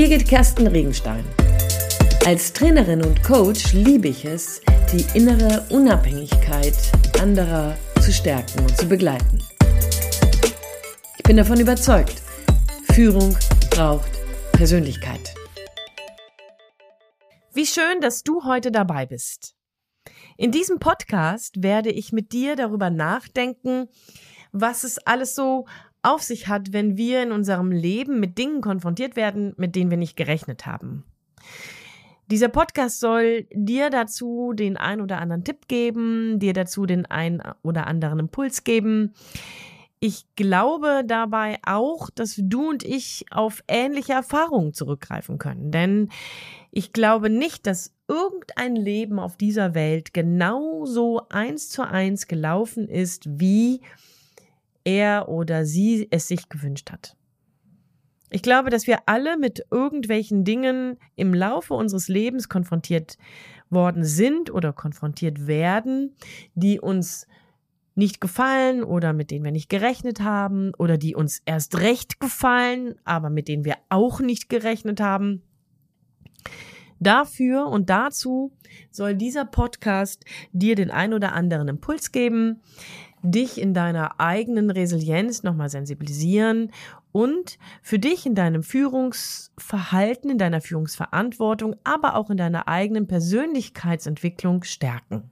Birgit Kersten Regenstein. Als Trainerin und Coach liebe ich es, die innere Unabhängigkeit anderer zu stärken und zu begleiten. Ich bin davon überzeugt, Führung braucht Persönlichkeit. Wie schön, dass du heute dabei bist. In diesem Podcast werde ich mit dir darüber nachdenken, was es alles so auf sich hat, wenn wir in unserem Leben mit Dingen konfrontiert werden, mit denen wir nicht gerechnet haben. Dieser Podcast soll dir dazu den ein oder anderen Tipp geben, dir dazu den ein oder anderen Impuls geben. Ich glaube dabei auch, dass du und ich auf ähnliche Erfahrungen zurückgreifen können. Denn ich glaube nicht, dass irgendein Leben auf dieser Welt genauso eins zu eins gelaufen ist, wie er oder sie es sich gewünscht hat. Ich glaube, dass wir alle mit irgendwelchen Dingen im Laufe unseres Lebens konfrontiert worden sind oder konfrontiert werden, die uns nicht gefallen oder mit denen wir nicht gerechnet haben oder die uns erst recht gefallen, aber mit denen wir auch nicht gerechnet haben. Dafür und dazu soll dieser Podcast dir den ein oder anderen Impuls geben, dich in deiner eigenen Resilienz nochmal sensibilisieren und für dich in deinem Führungsverhalten, in deiner Führungsverantwortung, aber auch in deiner eigenen Persönlichkeitsentwicklung stärken.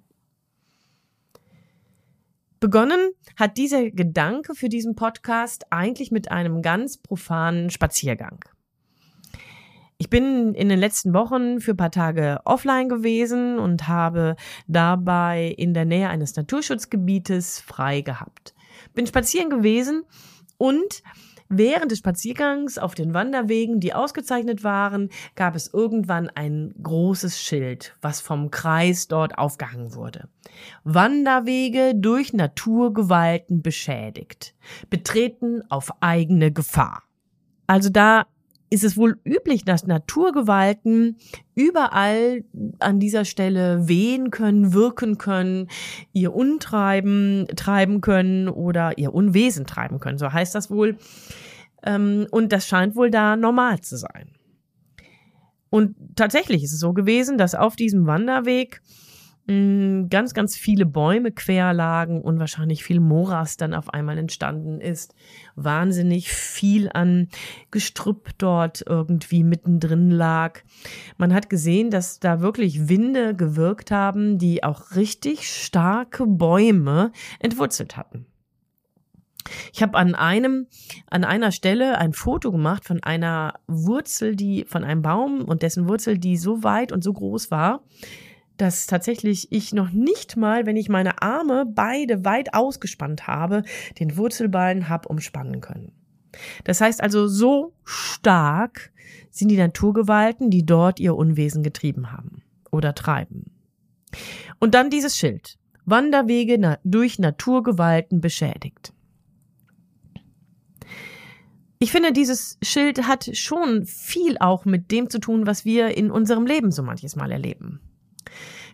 Begonnen hat dieser Gedanke für diesen Podcast eigentlich mit einem ganz profanen Spaziergang. Ich bin in den letzten Wochen für ein paar Tage offline gewesen und habe dabei in der Nähe eines Naturschutzgebietes frei gehabt. Bin spazieren gewesen und Während des Spaziergangs auf den Wanderwegen, die ausgezeichnet waren, gab es irgendwann ein großes Schild, was vom Kreis dort aufgehangen wurde. Wanderwege durch Naturgewalten beschädigt. Betreten auf eigene Gefahr. Also da ist es wohl üblich, dass Naturgewalten überall an dieser Stelle wehen können, wirken können, ihr Untreiben treiben können oder ihr Unwesen treiben können. So heißt das wohl. Ähm, und das scheint wohl da normal zu sein. Und tatsächlich ist es so gewesen, dass auf diesem Wanderweg ganz, ganz viele Bäume quer lagen und wahrscheinlich viel Moras dann auf einmal entstanden ist. Wahnsinnig viel an Gestrüpp dort irgendwie mittendrin lag. Man hat gesehen, dass da wirklich Winde gewirkt haben, die auch richtig starke Bäume entwurzelt hatten. Ich habe an einem, an einer Stelle ein Foto gemacht von einer Wurzel, die, von einem Baum und dessen Wurzel, die so weit und so groß war, dass tatsächlich ich noch nicht mal, wenn ich meine Arme beide weit ausgespannt habe, den Wurzelballen habe umspannen können. Das heißt also, so stark sind die Naturgewalten, die dort ihr Unwesen getrieben haben oder treiben. Und dann dieses Schild. Wanderwege durch Naturgewalten beschädigt. Ich finde, dieses Schild hat schon viel auch mit dem zu tun, was wir in unserem Leben so manches Mal erleben.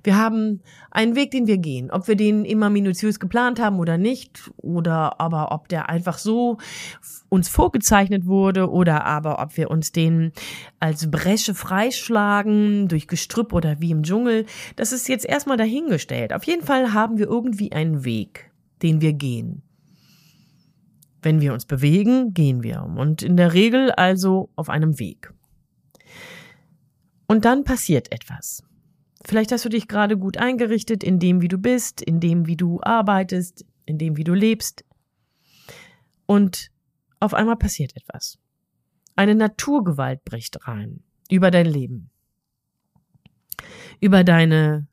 Wir haben einen Weg, den wir gehen. Ob wir den immer minutiös geplant haben oder nicht, oder aber ob der einfach so uns vorgezeichnet wurde, oder aber ob wir uns den als Bresche freischlagen, durch Gestrüpp oder wie im Dschungel, das ist jetzt erstmal dahingestellt. Auf jeden Fall haben wir irgendwie einen Weg, den wir gehen. Wenn wir uns bewegen, gehen wir. Und in der Regel also auf einem Weg. Und dann passiert etwas. Vielleicht hast du dich gerade gut eingerichtet in dem, wie du bist, in dem, wie du arbeitest, in dem, wie du lebst. Und auf einmal passiert etwas. Eine Naturgewalt bricht rein über dein Leben, über deine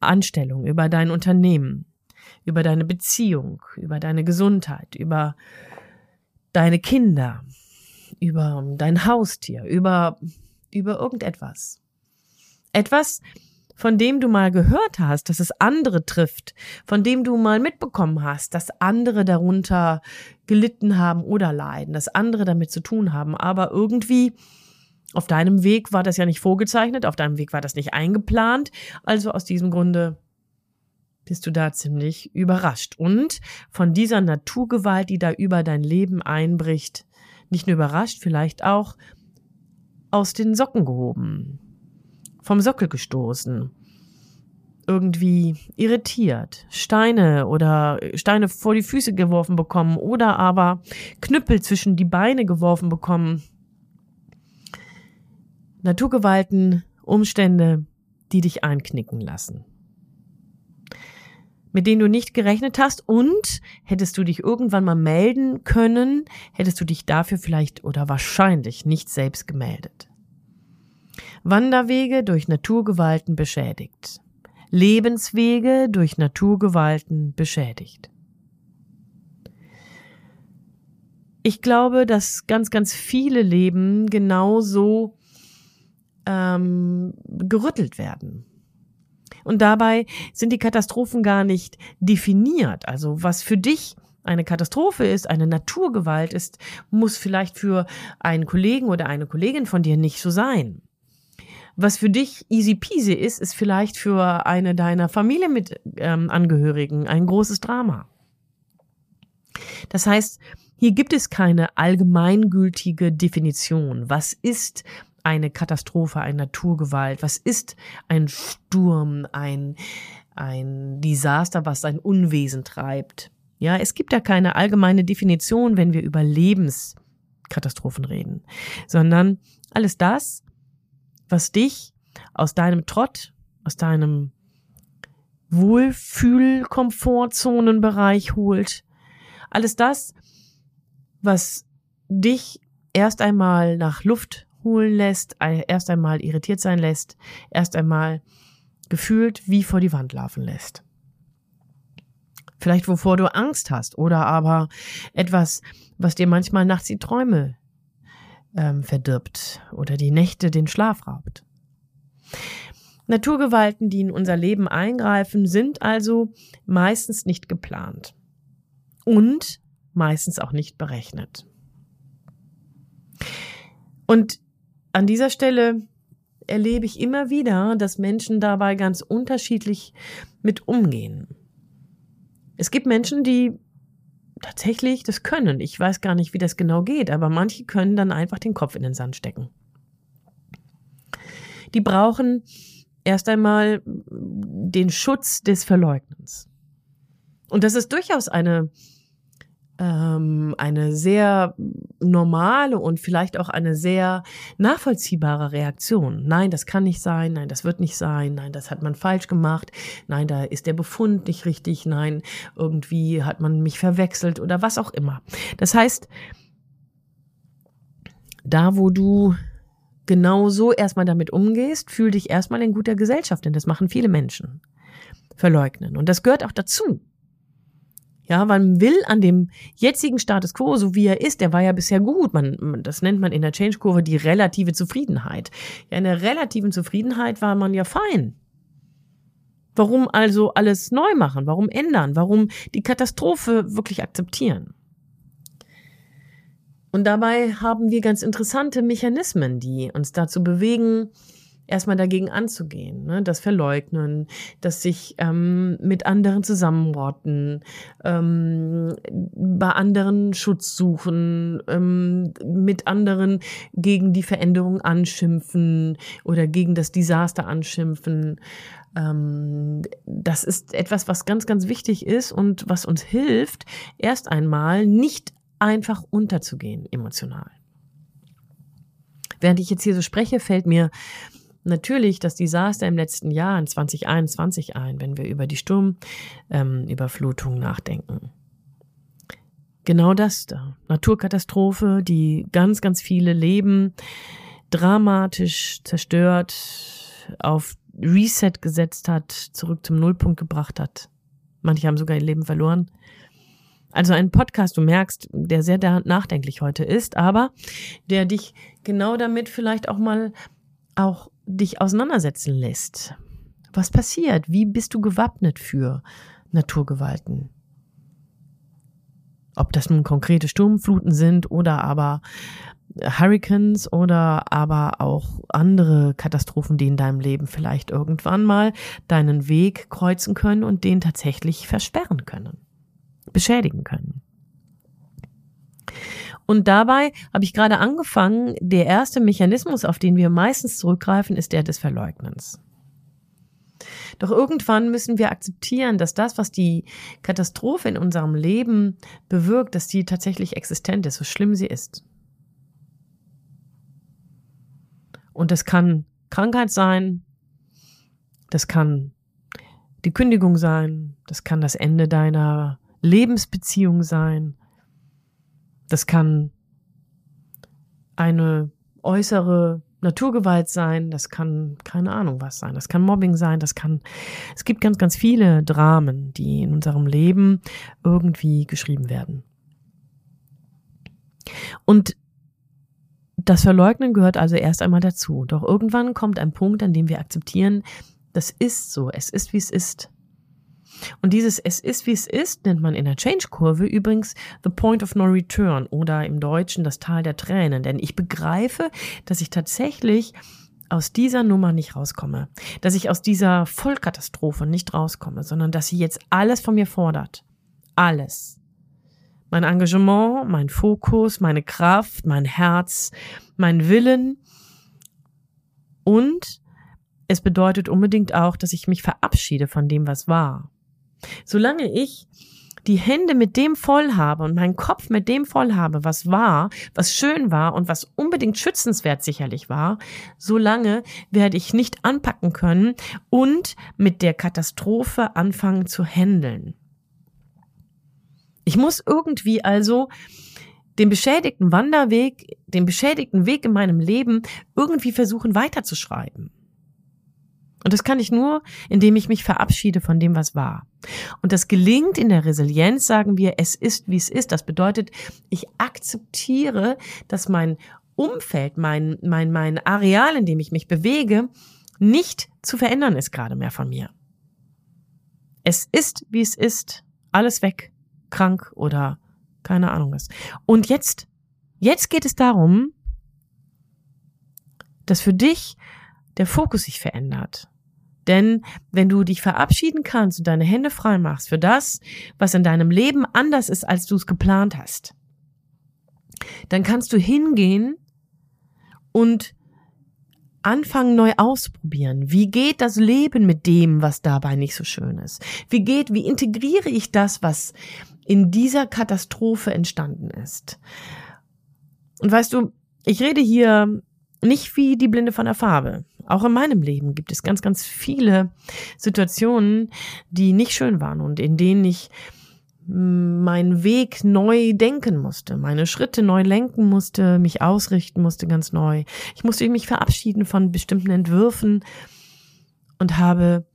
Anstellung, über dein Unternehmen, über deine Beziehung, über deine Gesundheit, über deine Kinder, über dein Haustier, über, über irgendetwas. Etwas, von dem du mal gehört hast, dass es andere trifft, von dem du mal mitbekommen hast, dass andere darunter gelitten haben oder leiden, dass andere damit zu tun haben, aber irgendwie auf deinem Weg war das ja nicht vorgezeichnet, auf deinem Weg war das nicht eingeplant, also aus diesem Grunde bist du da ziemlich überrascht. Und von dieser Naturgewalt, die da über dein Leben einbricht, nicht nur überrascht, vielleicht auch aus den Socken gehoben, vom Sockel gestoßen, irgendwie irritiert, Steine oder Steine vor die Füße geworfen bekommen oder aber Knüppel zwischen die Beine geworfen bekommen. Naturgewalten, Umstände, die dich einknicken lassen. Mit denen du nicht gerechnet hast und hättest du dich irgendwann mal melden können, hättest du dich dafür vielleicht oder wahrscheinlich nicht selbst gemeldet. Wanderwege durch Naturgewalten beschädigt. Lebenswege durch Naturgewalten beschädigt. Ich glaube, dass ganz, ganz viele Leben genauso ähm, gerüttelt werden. Und dabei sind die Katastrophen gar nicht definiert. Also was für dich eine Katastrophe ist, eine Naturgewalt ist, muss vielleicht für einen Kollegen oder eine Kollegin von dir nicht so sein. Was für dich easy peasy ist, ist vielleicht für eine deiner Familienangehörigen ähm, ein großes Drama. Das heißt, hier gibt es keine allgemeingültige Definition. Was ist eine Katastrophe, eine Naturgewalt? Was ist ein Sturm, ein, ein Desaster, was ein Unwesen treibt? Ja, es gibt da keine allgemeine Definition, wenn wir über Lebenskatastrophen reden, sondern alles das, was dich aus deinem Trott, aus deinem Wohlfühl-Komfortzonenbereich holt. Alles das, was dich erst einmal nach Luft holen lässt, erst einmal irritiert sein lässt, erst einmal gefühlt wie vor die Wand laufen lässt. Vielleicht wovor du Angst hast oder aber etwas, was dir manchmal nachts die Träume ähm, verdirbt oder die Nächte den Schlaf raubt. Naturgewalten, die in unser Leben eingreifen, sind also meistens nicht geplant und meistens auch nicht berechnet. Und an dieser Stelle erlebe ich immer wieder, dass Menschen dabei ganz unterschiedlich mit umgehen. Es gibt Menschen, die tatsächlich das können. Ich weiß gar nicht, wie das genau geht, aber manche können dann einfach den Kopf in den Sand stecken. Die brauchen erst einmal den Schutz des Verleugnens. Und das ist durchaus eine ähm, eine sehr normale und vielleicht auch eine sehr nachvollziehbare Reaktion. Nein, das kann nicht sein, nein, das wird nicht sein, nein, das hat man falsch gemacht, nein, da ist der Befund nicht richtig, nein, irgendwie hat man mich verwechselt oder was auch immer. Das heißt, da wo du genau so erstmal damit umgehst, fühl dich erstmal in guter Gesellschaft, denn das machen viele Menschen. Verleugnen. Und das gehört auch dazu. Ja, man will an dem jetzigen Status quo, so wie er ist, der war ja bisher gut. Man, das nennt man in der Change-Kurve die relative Zufriedenheit. Ja, in der relativen Zufriedenheit war man ja fein. Warum also alles neu machen? Warum ändern? Warum die Katastrophe wirklich akzeptieren? Und dabei haben wir ganz interessante Mechanismen, die uns dazu bewegen, erstmal dagegen anzugehen, ne? das Verleugnen, das sich ähm, mit anderen zusammenrotten, ähm, bei anderen Schutz suchen, ähm, mit anderen gegen die Veränderung anschimpfen oder gegen das Desaster anschimpfen. Ähm, das ist etwas, was ganz, ganz wichtig ist und was uns hilft, erst einmal nicht einfach unterzugehen emotional. Während ich jetzt hier so spreche, fällt mir natürlich das Desaster im letzten Jahr, in 2021 ein, wenn wir über die Sturmüberflutung ähm, nachdenken. Genau das da. Naturkatastrophe, die ganz, ganz viele Leben dramatisch zerstört, auf Reset gesetzt hat, zurück zum Nullpunkt gebracht hat. Manche haben sogar ihr Leben verloren. Also ein Podcast, du merkst, der sehr nachdenklich heute ist, aber der dich genau damit vielleicht auch mal auch dich auseinandersetzen lässt. Was passiert? Wie bist du gewappnet für Naturgewalten? Ob das nun konkrete Sturmfluten sind oder aber Hurricanes oder aber auch andere Katastrophen, die in deinem Leben vielleicht irgendwann mal deinen Weg kreuzen können und den tatsächlich versperren können, beschädigen können. Und dabei habe ich gerade angefangen, der erste Mechanismus, auf den wir meistens zurückgreifen, ist der des Verleugnens. Doch irgendwann müssen wir akzeptieren, dass das, was die Katastrophe in unserem Leben bewirkt, dass die tatsächlich existent ist, so schlimm sie ist. Und das kann Krankheit sein, das kann die Kündigung sein, das kann das Ende deiner Lebensbeziehung sein, das kann eine äußere Naturgewalt sein, das kann keine Ahnung was sein, das kann Mobbing sein, das kann, es gibt ganz, ganz viele Dramen, die in unserem Leben irgendwie geschrieben werden. Und das Verleugnen gehört also erst einmal dazu. Doch irgendwann kommt ein Punkt, an dem wir akzeptieren, das ist so, es ist wie es ist. Und dieses Es ist wie es ist nennt man in der Change-Kurve übrigens the point of no return oder im Deutschen das Tal der Tränen. Denn ich begreife, dass ich tatsächlich aus dieser Nummer nicht rauskomme, dass ich aus dieser Vollkatastrophe nicht rauskomme, sondern dass sie jetzt alles von mir fordert. Alles. Mein Engagement, mein Fokus, meine Kraft, mein Herz, mein Willen und es bedeutet unbedingt auch, dass ich mich verabschiede von dem, was war. Solange ich die Hände mit dem voll habe und meinen Kopf mit dem voll habe, was war, was schön war und was unbedingt schützenswert sicherlich war, solange werde ich nicht anpacken können und mit der Katastrophe anfangen zu handeln. Ich muss irgendwie also den beschädigten Wanderweg, den beschädigten Weg in meinem Leben irgendwie versuchen weiterzuschreiben. Und das kann ich nur, indem ich mich verabschiede von dem, was war. Und das gelingt in der Resilienz, sagen wir, es ist, wie es ist. Das bedeutet, ich akzeptiere, dass mein Umfeld, mein, mein, mein Areal, in dem ich mich bewege, nicht zu verändern ist gerade mehr von mir. Es ist, wie es ist. Alles weg. Krank oder keine Ahnung was. Und jetzt, jetzt geht es darum, dass für dich der Fokus sich verändert. Denn wenn du dich verabschieden kannst und deine Hände frei machst für das, was in deinem Leben anders ist, als du es geplant hast, dann kannst du hingehen und anfangen neu ausprobieren. Wie geht das Leben mit dem, was dabei nicht so schön ist? Wie geht, wie integriere ich das, was in dieser Katastrophe entstanden ist? Und weißt du, ich rede hier nicht wie die Blinde von der Farbe. Auch in meinem Leben gibt es ganz, ganz viele Situationen, die nicht schön waren und in denen ich meinen Weg neu denken musste, meine Schritte neu lenken musste, mich ausrichten musste ganz neu. Ich musste mich verabschieden von bestimmten Entwürfen und habe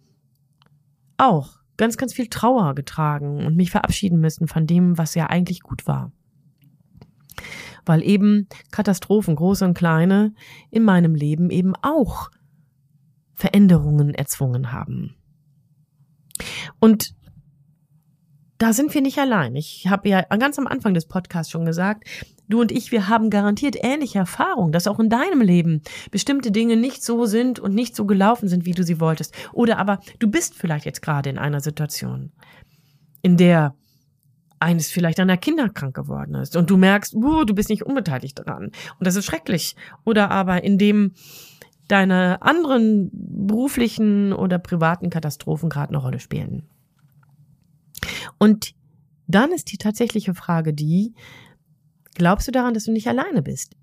auch ganz, ganz viel Trauer getragen und mich verabschieden müssen von dem, was ja eigentlich gut war weil eben Katastrophen, große und kleine, in meinem Leben eben auch Veränderungen erzwungen haben. Und da sind wir nicht allein. Ich habe ja ganz am Anfang des Podcasts schon gesagt, du und ich, wir haben garantiert ähnliche Erfahrungen, dass auch in deinem Leben bestimmte Dinge nicht so sind und nicht so gelaufen sind, wie du sie wolltest. Oder aber du bist vielleicht jetzt gerade in einer Situation, in der eines vielleicht an der Kinder krank geworden ist und du merkst, uh, du bist nicht unbeteiligt daran und das ist schrecklich. Oder aber in dem deine anderen beruflichen oder privaten Katastrophen gerade eine Rolle spielen. Und dann ist die tatsächliche Frage die, glaubst du daran, dass du nicht alleine bist?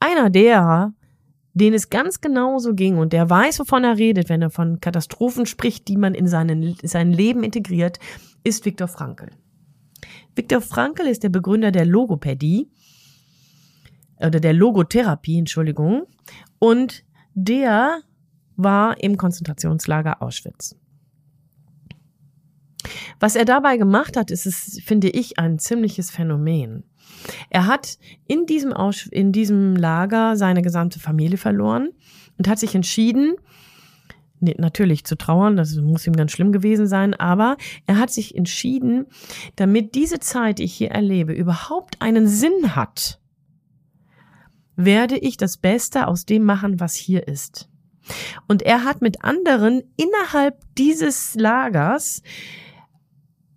Einer derer, den es ganz genauso ging und der weiß, wovon er redet, wenn er von Katastrophen spricht, die man in seinen, sein Leben integriert, ist Viktor Frankl. Viktor Frankl ist der Begründer der Logopädie oder der Logotherapie, Entschuldigung. Und der war im Konzentrationslager Auschwitz. Was er dabei gemacht hat, ist es, finde ich, ein ziemliches Phänomen. Er hat in diesem, Aus in diesem Lager seine gesamte Familie verloren und hat sich entschieden, natürlich zu trauern, das muss ihm ganz schlimm gewesen sein, aber er hat sich entschieden, damit diese Zeit, die ich hier erlebe, überhaupt einen Sinn hat, werde ich das Beste aus dem machen, was hier ist. Und er hat mit anderen innerhalb dieses Lagers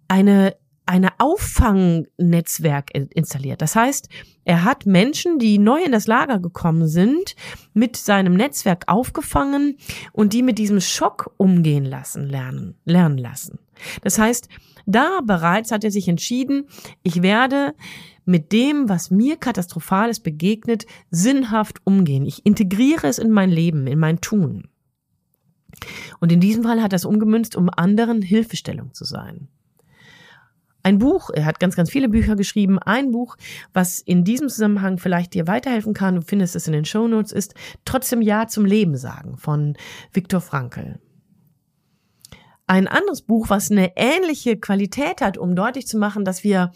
eine eine Auffangnetzwerk installiert. Das heißt, er hat Menschen, die neu in das Lager gekommen sind, mit seinem Netzwerk aufgefangen und die mit diesem Schock umgehen lassen, lernen, lernen lassen. Das heißt, da bereits hat er sich entschieden, ich werde mit dem, was mir katastrophales begegnet, sinnhaft umgehen. Ich integriere es in mein Leben, in mein Tun. Und in diesem Fall hat er es umgemünzt, um anderen Hilfestellung zu sein. Ein Buch, er hat ganz, ganz viele Bücher geschrieben. Ein Buch, was in diesem Zusammenhang vielleicht dir weiterhelfen kann, du findest es in den Show Notes, ist Trotzdem Ja zum Leben sagen von Viktor Frankl. Ein anderes Buch, was eine ähnliche Qualität hat, um deutlich zu machen, dass wir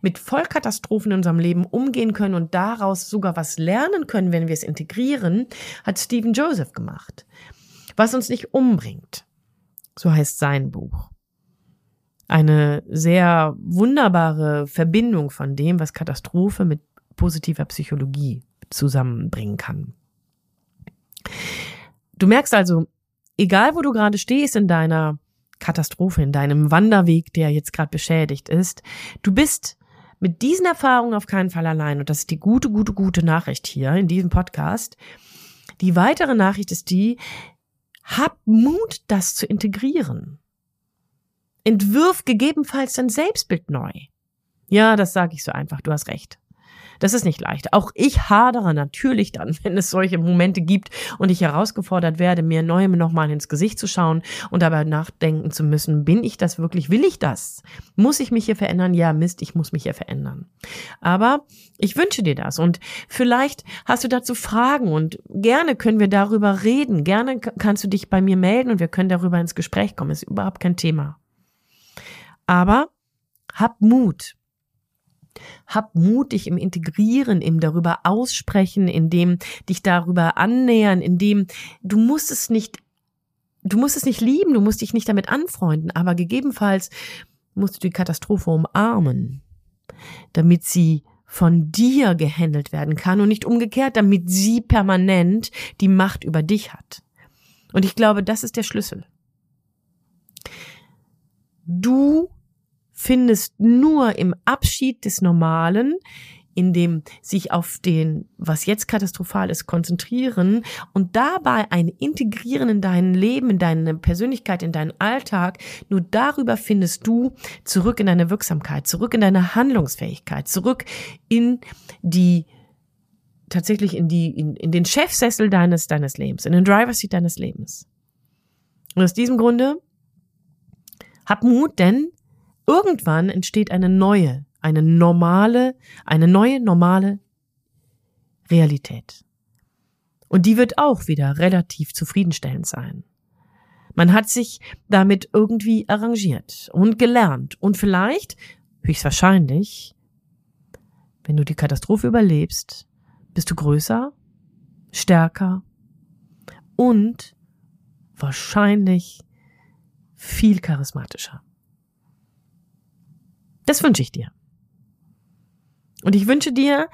mit Vollkatastrophen in unserem Leben umgehen können und daraus sogar was lernen können, wenn wir es integrieren, hat Stephen Joseph gemacht. Was uns nicht umbringt. So heißt sein Buch. Eine sehr wunderbare Verbindung von dem, was Katastrophe mit positiver Psychologie zusammenbringen kann. Du merkst also, egal wo du gerade stehst in deiner Katastrophe, in deinem Wanderweg, der jetzt gerade beschädigt ist. Du bist mit diesen Erfahrungen auf keinen Fall allein. Und das ist die gute, gute, gute Nachricht hier in diesem Podcast. Die weitere Nachricht ist die, hab Mut, das zu integrieren. Entwirf gegebenenfalls dein Selbstbild neu. Ja, das sage ich so einfach, du hast recht. Das ist nicht leicht. Auch ich hadere natürlich dann, wenn es solche Momente gibt und ich herausgefordert werde, mir neuem nochmal ins Gesicht zu schauen und dabei nachdenken zu müssen, bin ich das wirklich? Will ich das? Muss ich mich hier verändern? Ja, Mist, ich muss mich hier verändern. Aber ich wünsche dir das und vielleicht hast du dazu Fragen und gerne können wir darüber reden. Gerne kannst du dich bei mir melden und wir können darüber ins Gespräch kommen. Ist überhaupt kein Thema. Aber hab Mut. Hab Mut, dich im Integrieren, im darüber aussprechen, in dem dich darüber annähern, in dem du musst es nicht, du musst es nicht lieben, du musst dich nicht damit anfreunden, aber gegebenenfalls musst du die Katastrophe umarmen, damit sie von dir gehandelt werden kann und nicht umgekehrt, damit sie permanent die Macht über dich hat. Und ich glaube, das ist der Schlüssel. Du findest nur im Abschied des Normalen, in dem sich auf den, was jetzt katastrophal ist, konzentrieren und dabei ein Integrieren in dein Leben, in deine Persönlichkeit, in deinen Alltag, nur darüber findest du zurück in deine Wirksamkeit, zurück in deine Handlungsfähigkeit, zurück in die tatsächlich in die in, in den Chefsessel deines deines Lebens, in den Driver Seat deines Lebens. Und aus diesem Grunde hab Mut, denn Irgendwann entsteht eine neue, eine normale, eine neue normale Realität. Und die wird auch wieder relativ zufriedenstellend sein. Man hat sich damit irgendwie arrangiert und gelernt und vielleicht, höchstwahrscheinlich, wenn du die Katastrophe überlebst, bist du größer, stärker und wahrscheinlich viel charismatischer. Das wünsche ich dir. Und ich wünsche dir,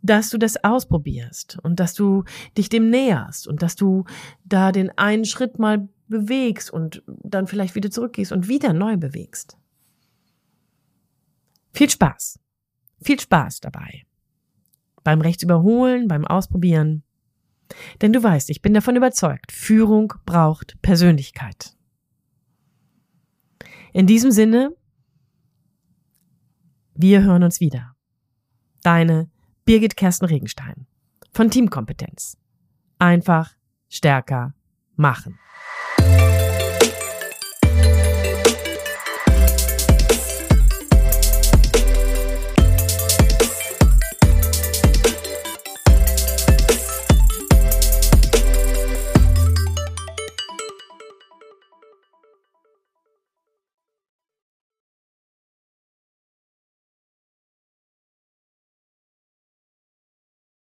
dass du das ausprobierst und dass du dich dem näherst und dass du da den einen Schritt mal bewegst und dann vielleicht wieder zurückgehst und wieder neu bewegst. Viel Spaß. Viel Spaß dabei. Beim Rechtsüberholen, beim Ausprobieren. Denn du weißt, ich bin davon überzeugt, Führung braucht Persönlichkeit. In diesem Sinne, wir hören uns wieder. Deine Birgit Kersten Regenstein von Teamkompetenz. Einfach stärker machen.